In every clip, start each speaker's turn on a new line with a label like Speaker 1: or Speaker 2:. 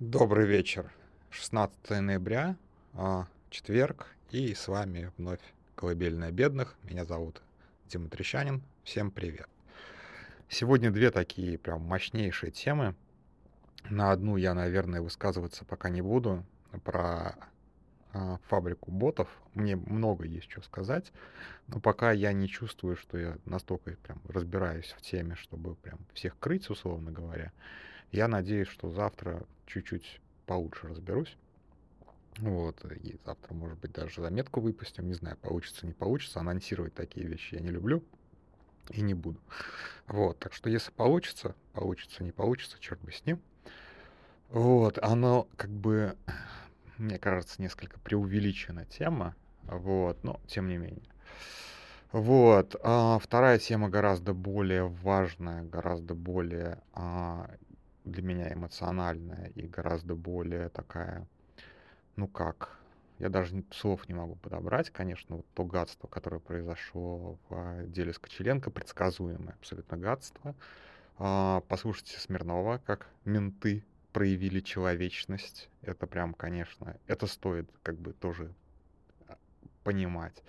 Speaker 1: Добрый вечер. 16 ноября, а, четверг, и с вами вновь «Колыбельная бедных». Меня зовут Дима Трещанин. Всем привет. Сегодня две такие прям мощнейшие темы. На одну я, наверное, высказываться пока не буду. Про а, фабрику ботов. Мне много есть что сказать, но пока я не чувствую, что я настолько прям разбираюсь в теме, чтобы прям всех крыть, условно говоря. Я надеюсь, что завтра чуть-чуть получше разберусь. Вот, и завтра, может быть, даже заметку выпустим. Не знаю, получится, не получится. Анонсировать такие вещи я не люблю и не буду. Вот, так что если получится, получится, не получится, черт бы с ним. Вот, оно как бы, мне кажется, несколько преувеличена тема, вот, но тем не менее. Вот, а вторая тема гораздо более важная, гораздо более а, для меня эмоциональная и гораздо более такая, ну как, я даже слов не могу подобрать, конечно, вот то гадство, которое произошло в деле с Кочеленко, предсказуемое абсолютно гадство. А, послушайте Смирнова, как менты проявили человечность. Это прям, конечно, это стоит как бы тоже а, понимать.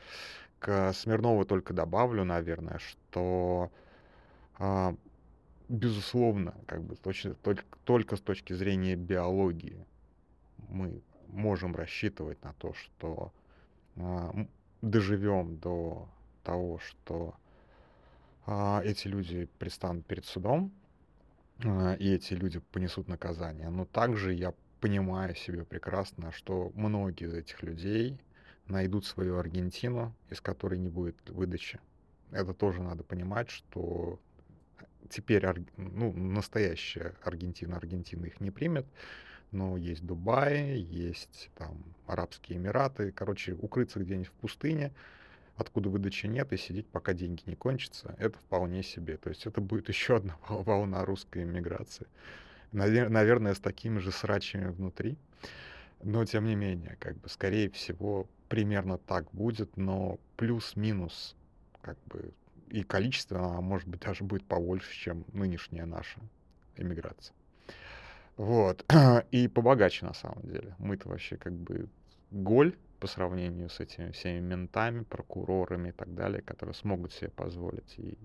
Speaker 1: К Смирнову только добавлю, наверное, что а, безусловно, как бы точно, только, только с точки зрения биологии мы можем рассчитывать на то, что э, доживем до того, что э, эти люди предстанут перед судом, э, и эти люди понесут наказание. Но также я понимаю себе прекрасно, что многие из этих людей найдут свою Аргентину, из которой не будет выдачи. Это тоже надо понимать, что теперь ну, настоящая Аргентина, Аргентина их не примет, но есть Дубай, есть там Арабские Эмираты, короче, укрыться где-нибудь в пустыне, откуда выдачи нет, и сидеть, пока деньги не кончатся, это вполне себе. То есть это будет еще одна волна русской иммиграции. Наверное, с такими же срачами внутри. Но, тем не менее, как бы, скорее всего, примерно так будет, но плюс-минус, как бы, и количественно, а может быть даже будет побольше, чем нынешняя наша иммиграция. Вот. И побогаче на самом деле. Мы-то вообще как бы голь по сравнению с этими всеми ментами, прокурорами и так далее, которые смогут себе позволить и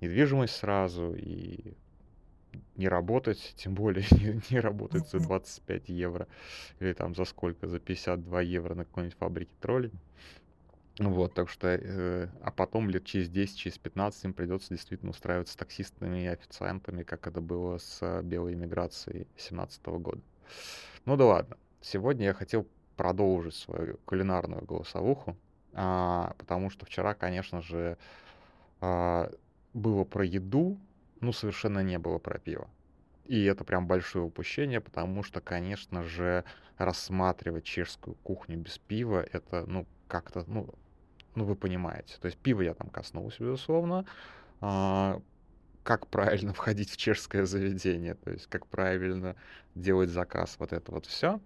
Speaker 1: недвижимость сразу, и не работать, тем более не, не работать за 25 евро или там за сколько, за 52 евро на какой-нибудь фабрике троллей. Вот, так что, э, а потом лет через 10, через 15 им придется действительно устраиваться таксистами и официантами, как это было с белой иммиграцией 17 года. Ну да ладно. Сегодня я хотел продолжить свою кулинарную голосовуху, а, потому что вчера, конечно же, а, было про еду, ну совершенно не было про пиво. И это прям большое упущение, потому что, конечно же, рассматривать чешскую кухню без пива, это, ну, как-то, ну, ну, вы понимаете. То есть пиво я там коснулся, безусловно. А, как правильно входить в чешское заведение, то есть как правильно делать заказ, вот это вот все.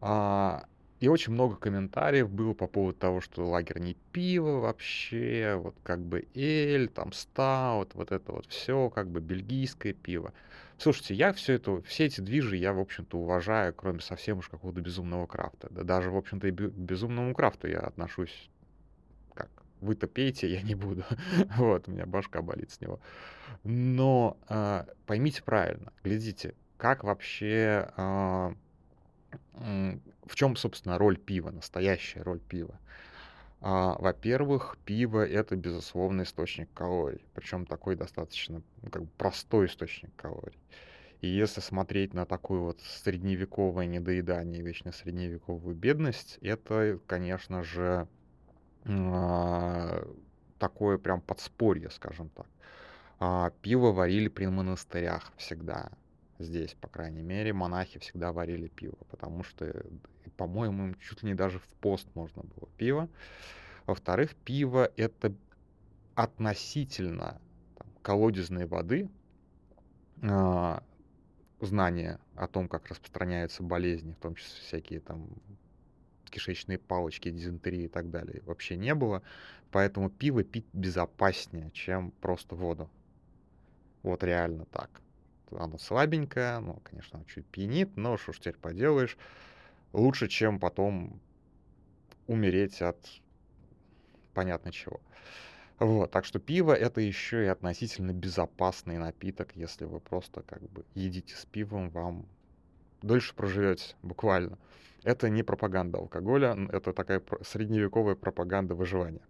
Speaker 1: А, и очень много комментариев было по поводу того, что лагерь не пиво вообще, вот как бы эль, там стаут, вот это вот все, как бы бельгийское пиво. Слушайте, я все это, все эти движи я, в общем-то, уважаю, кроме совсем уж какого-то безумного крафта. Да даже, в общем-то, и безумному крафту я отношусь вы-то пейте, я не буду. вот, у меня башка болит с него. Но э, поймите правильно, глядите, как вообще, э, в чем, собственно, роль пива, настоящая роль пива. А, во-первых, пиво это безусловно источник калорий, причем такой достаточно ну, как бы простой источник калорий. И если смотреть на такое вот средневековое недоедание, вечно средневековую бедность, это, конечно же, а, такое прям подспорье, скажем так. А, пиво варили при монастырях всегда. Здесь, по крайней мере, монахи всегда варили пиво, потому что, по-моему, им чуть ли не даже в пост можно было пиво. Во-вторых, пиво — это относительно там, колодезной воды, э, знание о том, как распространяются болезни, в том числе всякие там кишечные палочки, дизентерии и так далее вообще не было. Поэтому пиво пить безопаснее, чем просто воду. Вот реально так. оно слабенькое, ну, конечно, чуть пьянит, но что ж теперь поделаешь, лучше, чем потом умереть от понятно чего. Вот, так что пиво это еще и относительно безопасный напиток, если вы просто как бы едите с пивом, вам дольше проживете, буквально. Это не пропаганда алкоголя, это такая средневековая пропаганда выживания.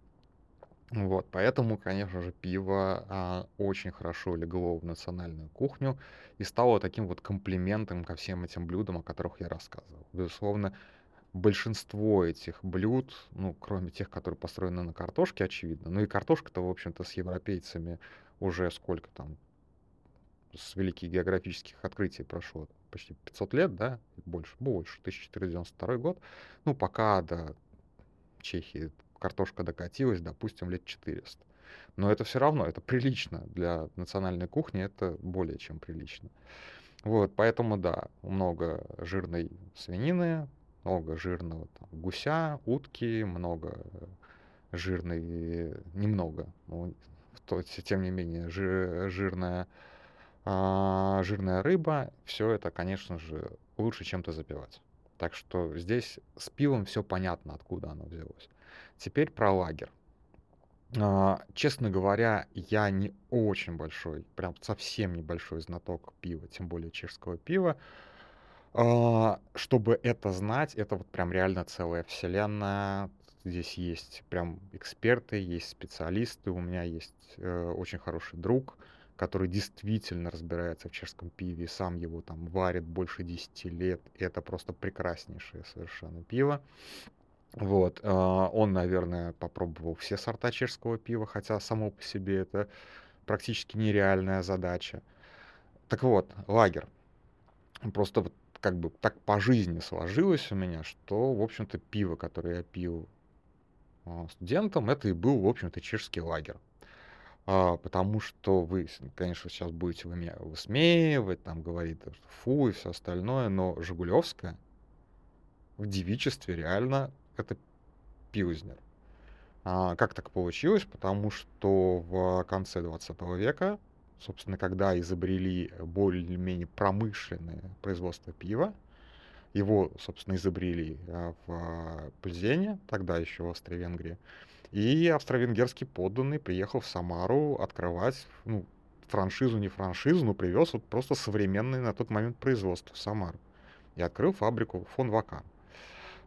Speaker 1: Вот, поэтому, конечно же, пиво а, очень хорошо легло в национальную кухню и стало таким вот комплиментом ко всем этим блюдам, о которых я рассказывал. Безусловно, большинство этих блюд, ну, кроме тех, которые построены на картошке, очевидно, ну и картошка-то, в общем-то, с европейцами уже сколько там, с великих географических открытий прошло, почти 500 лет, да, больше, больше, 1492 год, ну, пока до Чехии картошка докатилась, допустим, лет 400. Но это все равно, это прилично для национальной кухни, это более чем прилично. Вот, поэтому, да, много жирной свинины, много жирного там, гуся, утки, много жирной, немного, ну, тем не менее, жир, жирная, а, жирная рыба, все это, конечно же, лучше чем-то запивать. Так что здесь с пивом все понятно, откуда оно взялось. Теперь про лагерь. А, честно говоря, я не очень большой, прям совсем небольшой знаток пива, тем более чешского пива. А, чтобы это знать, это вот прям реально целая вселенная. Здесь есть прям эксперты, есть специалисты. У меня есть э, очень хороший друг, который действительно разбирается в чешском пиве, сам его там варит больше 10 лет. Это просто прекраснейшее совершенно пиво. Вот, э, он, наверное, попробовал все сорта чешского пива, хотя само по себе это практически нереальная задача. Так вот, лагерь. Просто вот как бы так по жизни сложилось у меня, что, в общем-то, пиво, которое я пил а, студентом, это и был, в общем-то, чешский лагерь. А, потому что вы, конечно, сейчас будете вы меня высмеивать, там говорить, что фу и все остальное, но Жигулевская в девичестве реально это пилзнер. А, как так получилось? Потому что в конце 20 века собственно, когда изобрели более-менее промышленное производство пива, его, собственно, изобрели а, в Пльзене, тогда еще в Австро-Венгрии, и австро-венгерский подданный приехал в Самару открывать, ну, франшизу, не франшизу, но привез вот просто современное на тот момент производство в Самару. И открыл фабрику фон Вакан.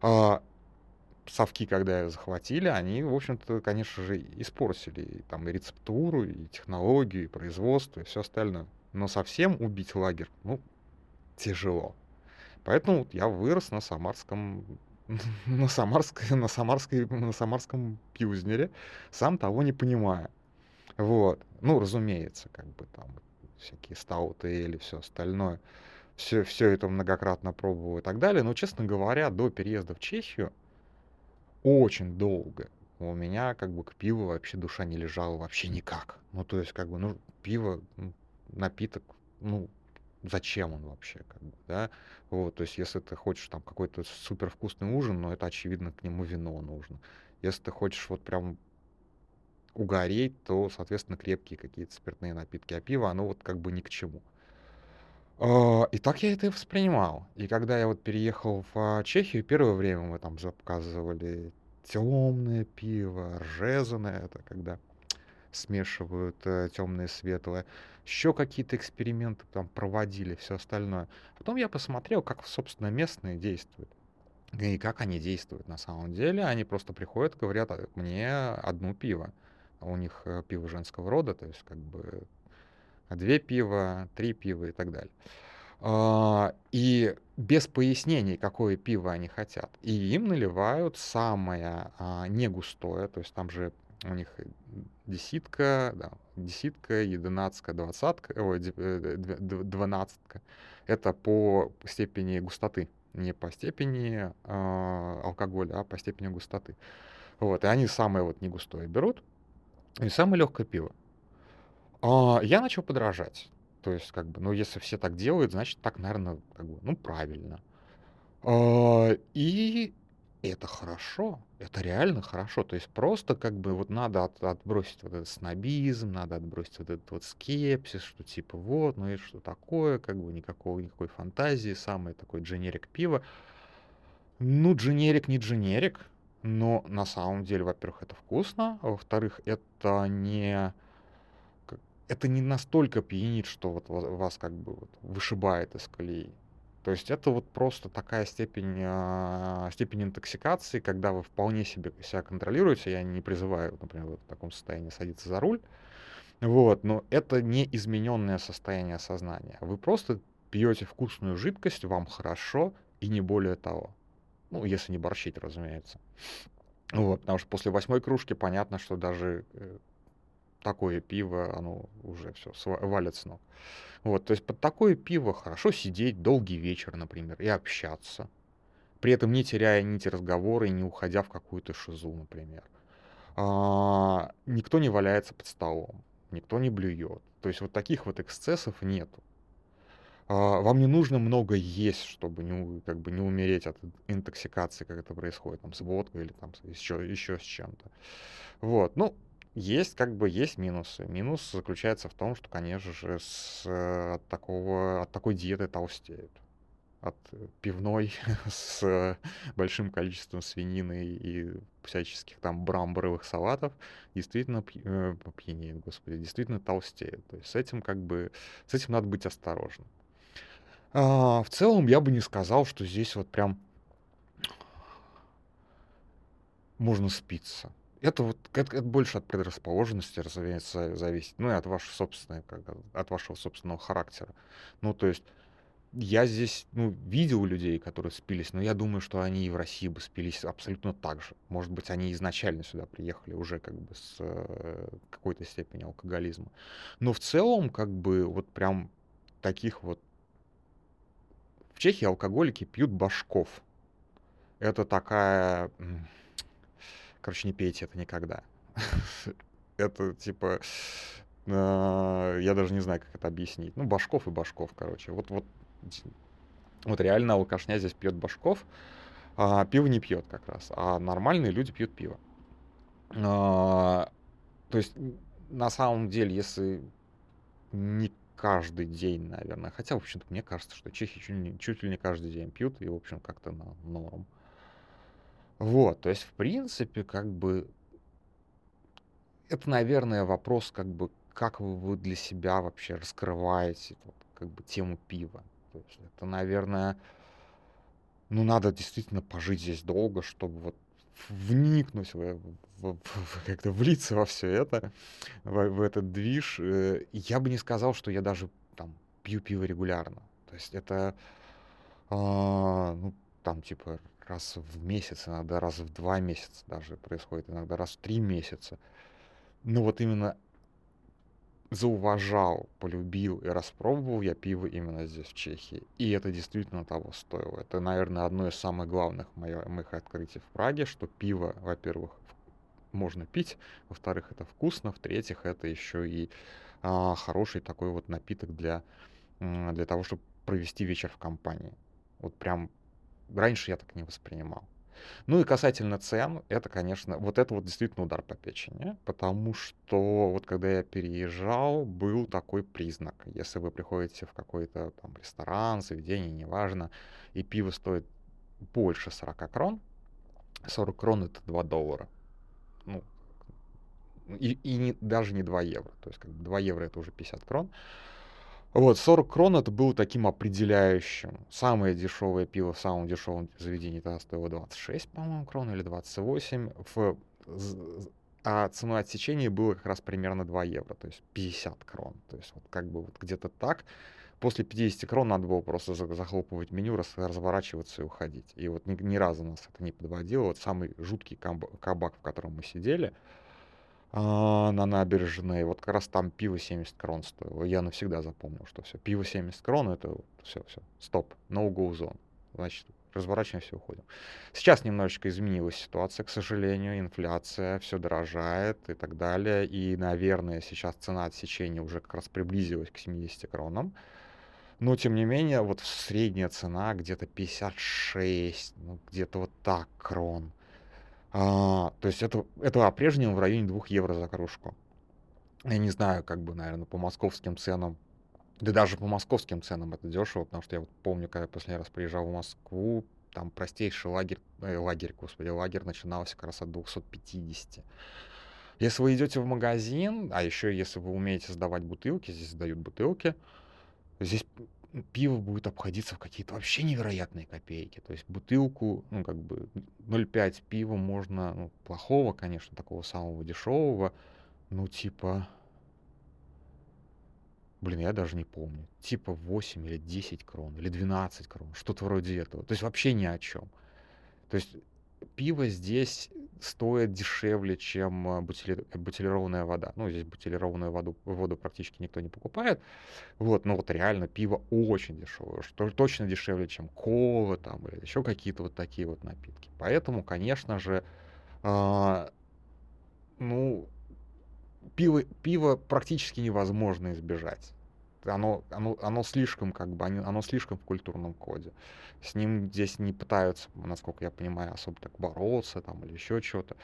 Speaker 1: А, совки, когда захватили, они, в общем-то, конечно же, испортили и, там, и рецептуру, и технологию, и производство, и все остальное. Но совсем убить лагерь, ну, тяжело. Поэтому я вырос на самарском на самарской, на самарской, на самарском пьюзнере, сам того не понимая. Вот. Ну, разумеется, как бы там всякие стауты или все остальное. Все, все это многократно пробовал и так далее. Но, честно говоря, до переезда в Чехию очень долго у меня как бы к пиву вообще душа не лежала вообще никак. Ну, то есть, как бы, ну, пиво, напиток, ну, зачем он вообще, как бы, да? Вот, то есть, если ты хочешь там какой-то супер вкусный ужин, ну, это очевидно, к нему вино нужно. Если ты хочешь вот прям угореть, то, соответственно, крепкие какие-то спиртные напитки, а пиво, оно вот как бы ни к чему. А, и так я это и воспринимал. И когда я вот переехал в а, Чехию, первое время мы там заказывали темное пиво, ржезанное, это когда смешивают э, темное и светлое. Еще какие-то эксперименты там проводили, все остальное. Потом я посмотрел, как, собственно, местные действуют. И как они действуют на самом деле. Они просто приходят, говорят, «А, мне одну пиво. У них э, пиво женского рода, то есть как бы две пива, три пива и так далее. А, и без пояснений, какое пиво они хотят. И им наливают самое а, не густое, то есть там же у них десятка, да, десятка, единадцатка, двадцатка, ой, э, двенадцатка. Это по степени густоты, не по степени э, алкоголя, а по степени густоты. Вот, и они самое вот не густое берут, и самое легкое пиво. А, я начал подражать. То есть, как бы, ну, если все так делают, значит, так, наверное, как бы, ну, правильно. А, и И это хорошо, это реально хорошо. То есть просто как бы вот надо от- отбросить вот этот снобизм, надо отбросить вот этот вот скепсис, что типа вот, ну и что такое, как бы никакого, никакой фантазии, самый такой дженерик пива. Ну, дженерик не дженерик, но на самом деле, во-первых, это вкусно, а во-вторых, это не это не настолько пьянит, что вот ва- вас как бы вот вышибает из колеи. То есть это вот просто такая степень, а, степень интоксикации, когда вы вполне себе себя контролируете. Я не призываю, например, в таком состоянии садиться за руль. Вот, но это не измененное состояние сознания. Вы просто пьете вкусную жидкость, вам хорошо и не более того. Ну, если не борщить, разумеется. Вот, потому что после восьмой кружки понятно, что даже э, такое пиво, оно уже все валит с ног. Вот, то есть под такое пиво хорошо сидеть долгий вечер, например, и общаться, при этом не теряя нити разговора и не уходя в какую-то шизу, например. А, никто не валяется под столом, никто не блюет. То есть вот таких вот эксцессов нету. А, вам не нужно много есть, чтобы не, как бы не умереть от интоксикации, как это происходит там, с водкой или там, еще, еще с чем-то. Вот, ну, есть как бы есть минусы. Минус заключается в том, что, конечно же, с, э, от, такого, от такой диеты толстеют. От пивной с большим количеством свинины и всяческих там брамборовых салатов действительно э, пьянеет, господи, действительно толстеет. То есть с этим как бы, с этим надо быть осторожным. А, в целом я бы не сказал, что здесь вот прям можно спиться это вот это, это больше от предрасположенности, разумеется, зависит. Ну и от вашего собственного, как, от вашего собственного характера. Ну, то есть я здесь, ну, видел людей, которые спились, но я думаю, что они и в России бы спились абсолютно так же. Может быть, они изначально сюда приехали уже как бы с э, какой-то степенью алкоголизма. Но в целом, как бы, вот прям таких вот... В Чехии алкоголики пьют башков. Это такая Короче, не пейте это никогда. Это типа... А, я даже не знаю, как это объяснить. Ну, башков и башков, короче. Вот, вот, вот реально алкашня здесь пьет башков, а пиво не пьет как раз. А нормальные люди пьют пиво. А, то есть, на самом деле, если не каждый день, наверное, хотя, в общем-то, мне кажется, что чехи чуть ли, чуть ли не каждый день пьют, и, в общем, как-то на норм. Вот, то есть, в принципе, как бы это, наверное, вопрос, как бы, как вы для себя вообще раскрываете вот, как бы тему пива. То есть это, наверное, ну, надо действительно пожить здесь долго, чтобы вот вникнуть, в, в, в, как-то влиться во все это, в, в этот движ. Э, я бы не сказал, что я даже там пью пиво регулярно. То есть это, а, ну, там, типа, раз в месяц, иногда раз в два месяца даже происходит, иногда раз в три месяца. Но вот именно зауважал, полюбил и распробовал я пиво именно здесь, в Чехии. И это действительно того стоило. Это, наверное, одно из самых главных моих, моих открытий в Праге, что пиво, во-первых, можно пить, во-вторых, это вкусно, в-третьих, это еще и а, хороший такой вот напиток для, для того, чтобы провести вечер в компании. Вот прям Раньше я так не воспринимал. Ну и касательно цен, это, конечно, вот это вот действительно удар по печени, потому что вот когда я переезжал, был такой признак. Если вы приходите в какой-то там ресторан, заведение, неважно, и пиво стоит больше 40 крон, 40 крон это 2 доллара. Ну, и, и не, даже не 2 евро. То есть как бы 2 евро это уже 50 крон. Вот, 40 крон это было таким определяющим. Самое дешевое пиво в самом дешевом заведении тогда стоило 26, по-моему, крон или 28. В, а ценой отсечения было как раз примерно 2 евро, то есть 50 крон. То есть вот как бы вот где-то так. После 50 крон надо было просто захлопывать меню, разворачиваться и уходить. И вот ни, ни разу нас это не подводило. Вот самый жуткий кабак, в котором мы сидели — а, на набережной. Вот как раз там пиво 70 крон стоило. Я навсегда запомнил, что все. Пиво 70 крон, это вот, все, все, стоп, no go zone. Значит, разворачиваемся и уходим. Сейчас немножечко изменилась ситуация, к сожалению, инфляция, все дорожает и так далее. И, наверное, сейчас цена отсечения уже как раз приблизилась к 70 кронам. Но, тем не менее, вот средняя цена где-то 56, ну, где-то вот так крон. А, то есть это, это по-прежнему в районе 2 евро за кружку. Я не знаю, как бы, наверное, по московским ценам, да даже по московским ценам это дешево, потому что я вот помню, когда я последний раз приезжал в Москву, там простейший лагерь, э, лагерь, господи, лагерь начинался как раз от 250. Если вы идете в магазин, а еще если вы умеете сдавать бутылки, здесь сдают бутылки, здесь пиво будет обходиться в какие-то вообще невероятные копейки. То есть бутылку, ну, как бы 0,5 пива можно, ну, плохого, конечно, такого самого дешевого, ну, типа... Блин, я даже не помню. Типа 8 или 10 крон, или 12 крон, что-то вроде этого. То есть вообще ни о чем. То есть пиво здесь стоит дешевле, чем а, бутили... бутилированная вода. Ну, здесь бутилированную воду, воду практически никто не покупает. Вот, но вот реально пиво очень дешевое, что точно дешевле, чем кола там или еще какие-то вот такие вот напитки. Поэтому, конечно же, э, ну, пиво, пиво практически невозможно избежать оно, оно, оно слишком, как бы, оно слишком в культурном коде. С ним здесь не пытаются, насколько я понимаю, особо так бороться там или еще что-то.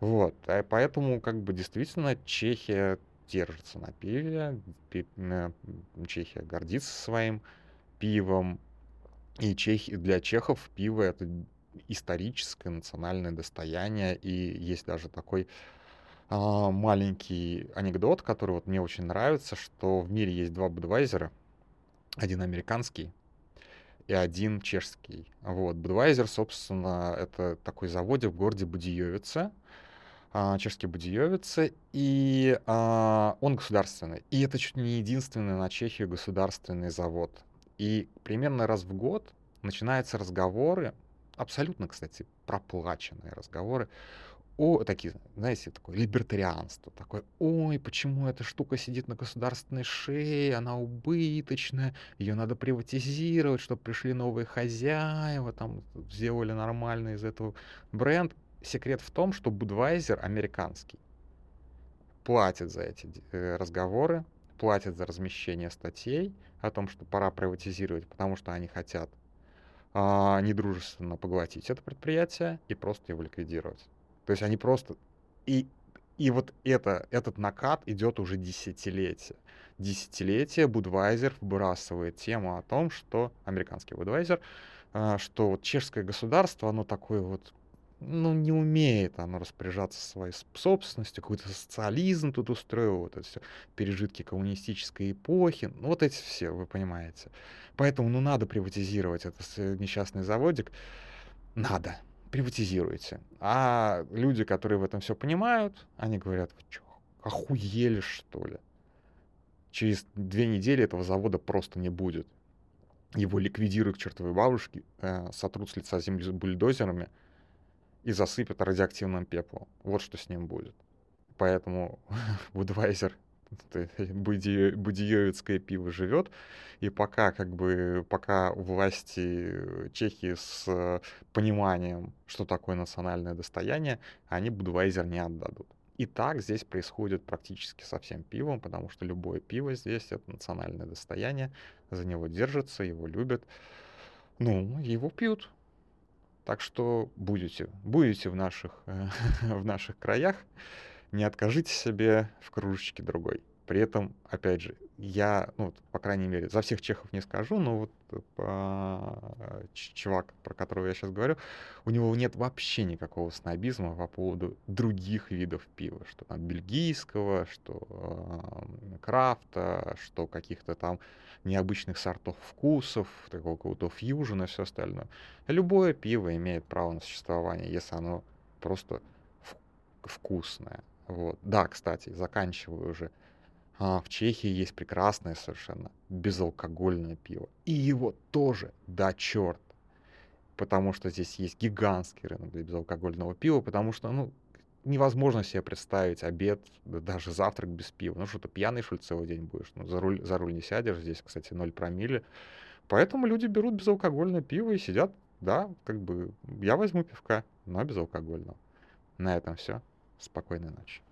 Speaker 1: Вот. А поэтому, как бы, действительно, Чехия держится на пиве. Чехия гордится своим пивом. И Чехи, для чехов пиво это историческое национальное достояние. И есть даже такой маленький анекдот, который вот мне очень нравится, что в мире есть два Будвайзера, один американский и один чешский. Вот, Будвайзер, собственно, это такой заводик в городе Будиевице, а, чешский Будиевице, и а, он государственный. И это чуть не единственный на Чехию государственный завод. И примерно раз в год начинаются разговоры, абсолютно, кстати, проплаченные разговоры о, такие, знаете, такое либертарианство, такое, ой, почему эта штука сидит на государственной шее, она убыточная, ее надо приватизировать, чтобы пришли новые хозяева, там сделали нормальный из этого бренд. Секрет в том, что Budweiser американский платит за эти э, разговоры, платит за размещение статей о том, что пора приватизировать, потому что они хотят а, недружественно поглотить это предприятие и просто его ликвидировать. То есть они просто... И, и вот это, этот накат идет уже десятилетия. Десятилетия Будвайзер выбрасывает тему о том, что американский Будвайзер, что вот чешское государство, оно такое вот ну, не умеет оно распоряжаться своей собственностью, какой-то социализм тут устроил, вот это все, пережитки коммунистической эпохи, ну, вот эти все, вы понимаете. Поэтому, ну, надо приватизировать этот несчастный заводик, надо приватизируете. А люди, которые в этом все понимают, они говорят, вы что, охуели что ли? Через две недели этого завода просто не будет. Его ликвидируют к чертовой бабушке, э, сотрут с лица земли с бульдозерами и засыпят радиоактивным пеплом. Вот что с ним будет. Поэтому Budweiser будиевицкое пиво живет, и пока как бы пока власти Чехии с пониманием, что такое национальное достояние, они Будвайзер не отдадут. И так здесь происходит практически со всем пивом, потому что любое пиво здесь это национальное достояние, за него держатся, его любят, ну, его пьют. Так что будете, будете в наших, в наших краях, не откажите себе в кружечке другой. При этом, опять же, я, ну, по крайней мере, за всех чехов не скажу, но вот э, чувак, про которого я сейчас говорю, у него нет вообще никакого снобизма по поводу других видов пива, что там бельгийского, что э, крафта, что каких-то там необычных сортов вкусов, такого какого-то фьюжена и все остальное. Любое пиво имеет право на существование, если оно просто вкусное. Вот. Да, кстати, заканчиваю уже. А, в Чехии есть прекрасное совершенно безалкогольное пиво. И его тоже до черт. Потому что здесь есть гигантский рынок для безалкогольного пива, потому что, ну, невозможно себе представить обед, да даже завтрак без пива. Ну, что то пьяный, что ли, целый день будешь? Ну, за руль, за руль не сядешь, здесь, кстати, 0 промилле. Поэтому люди берут безалкогольное пиво и сидят, да, как бы, я возьму пивка, но безалкогольного. На этом все. Спокойной ночи.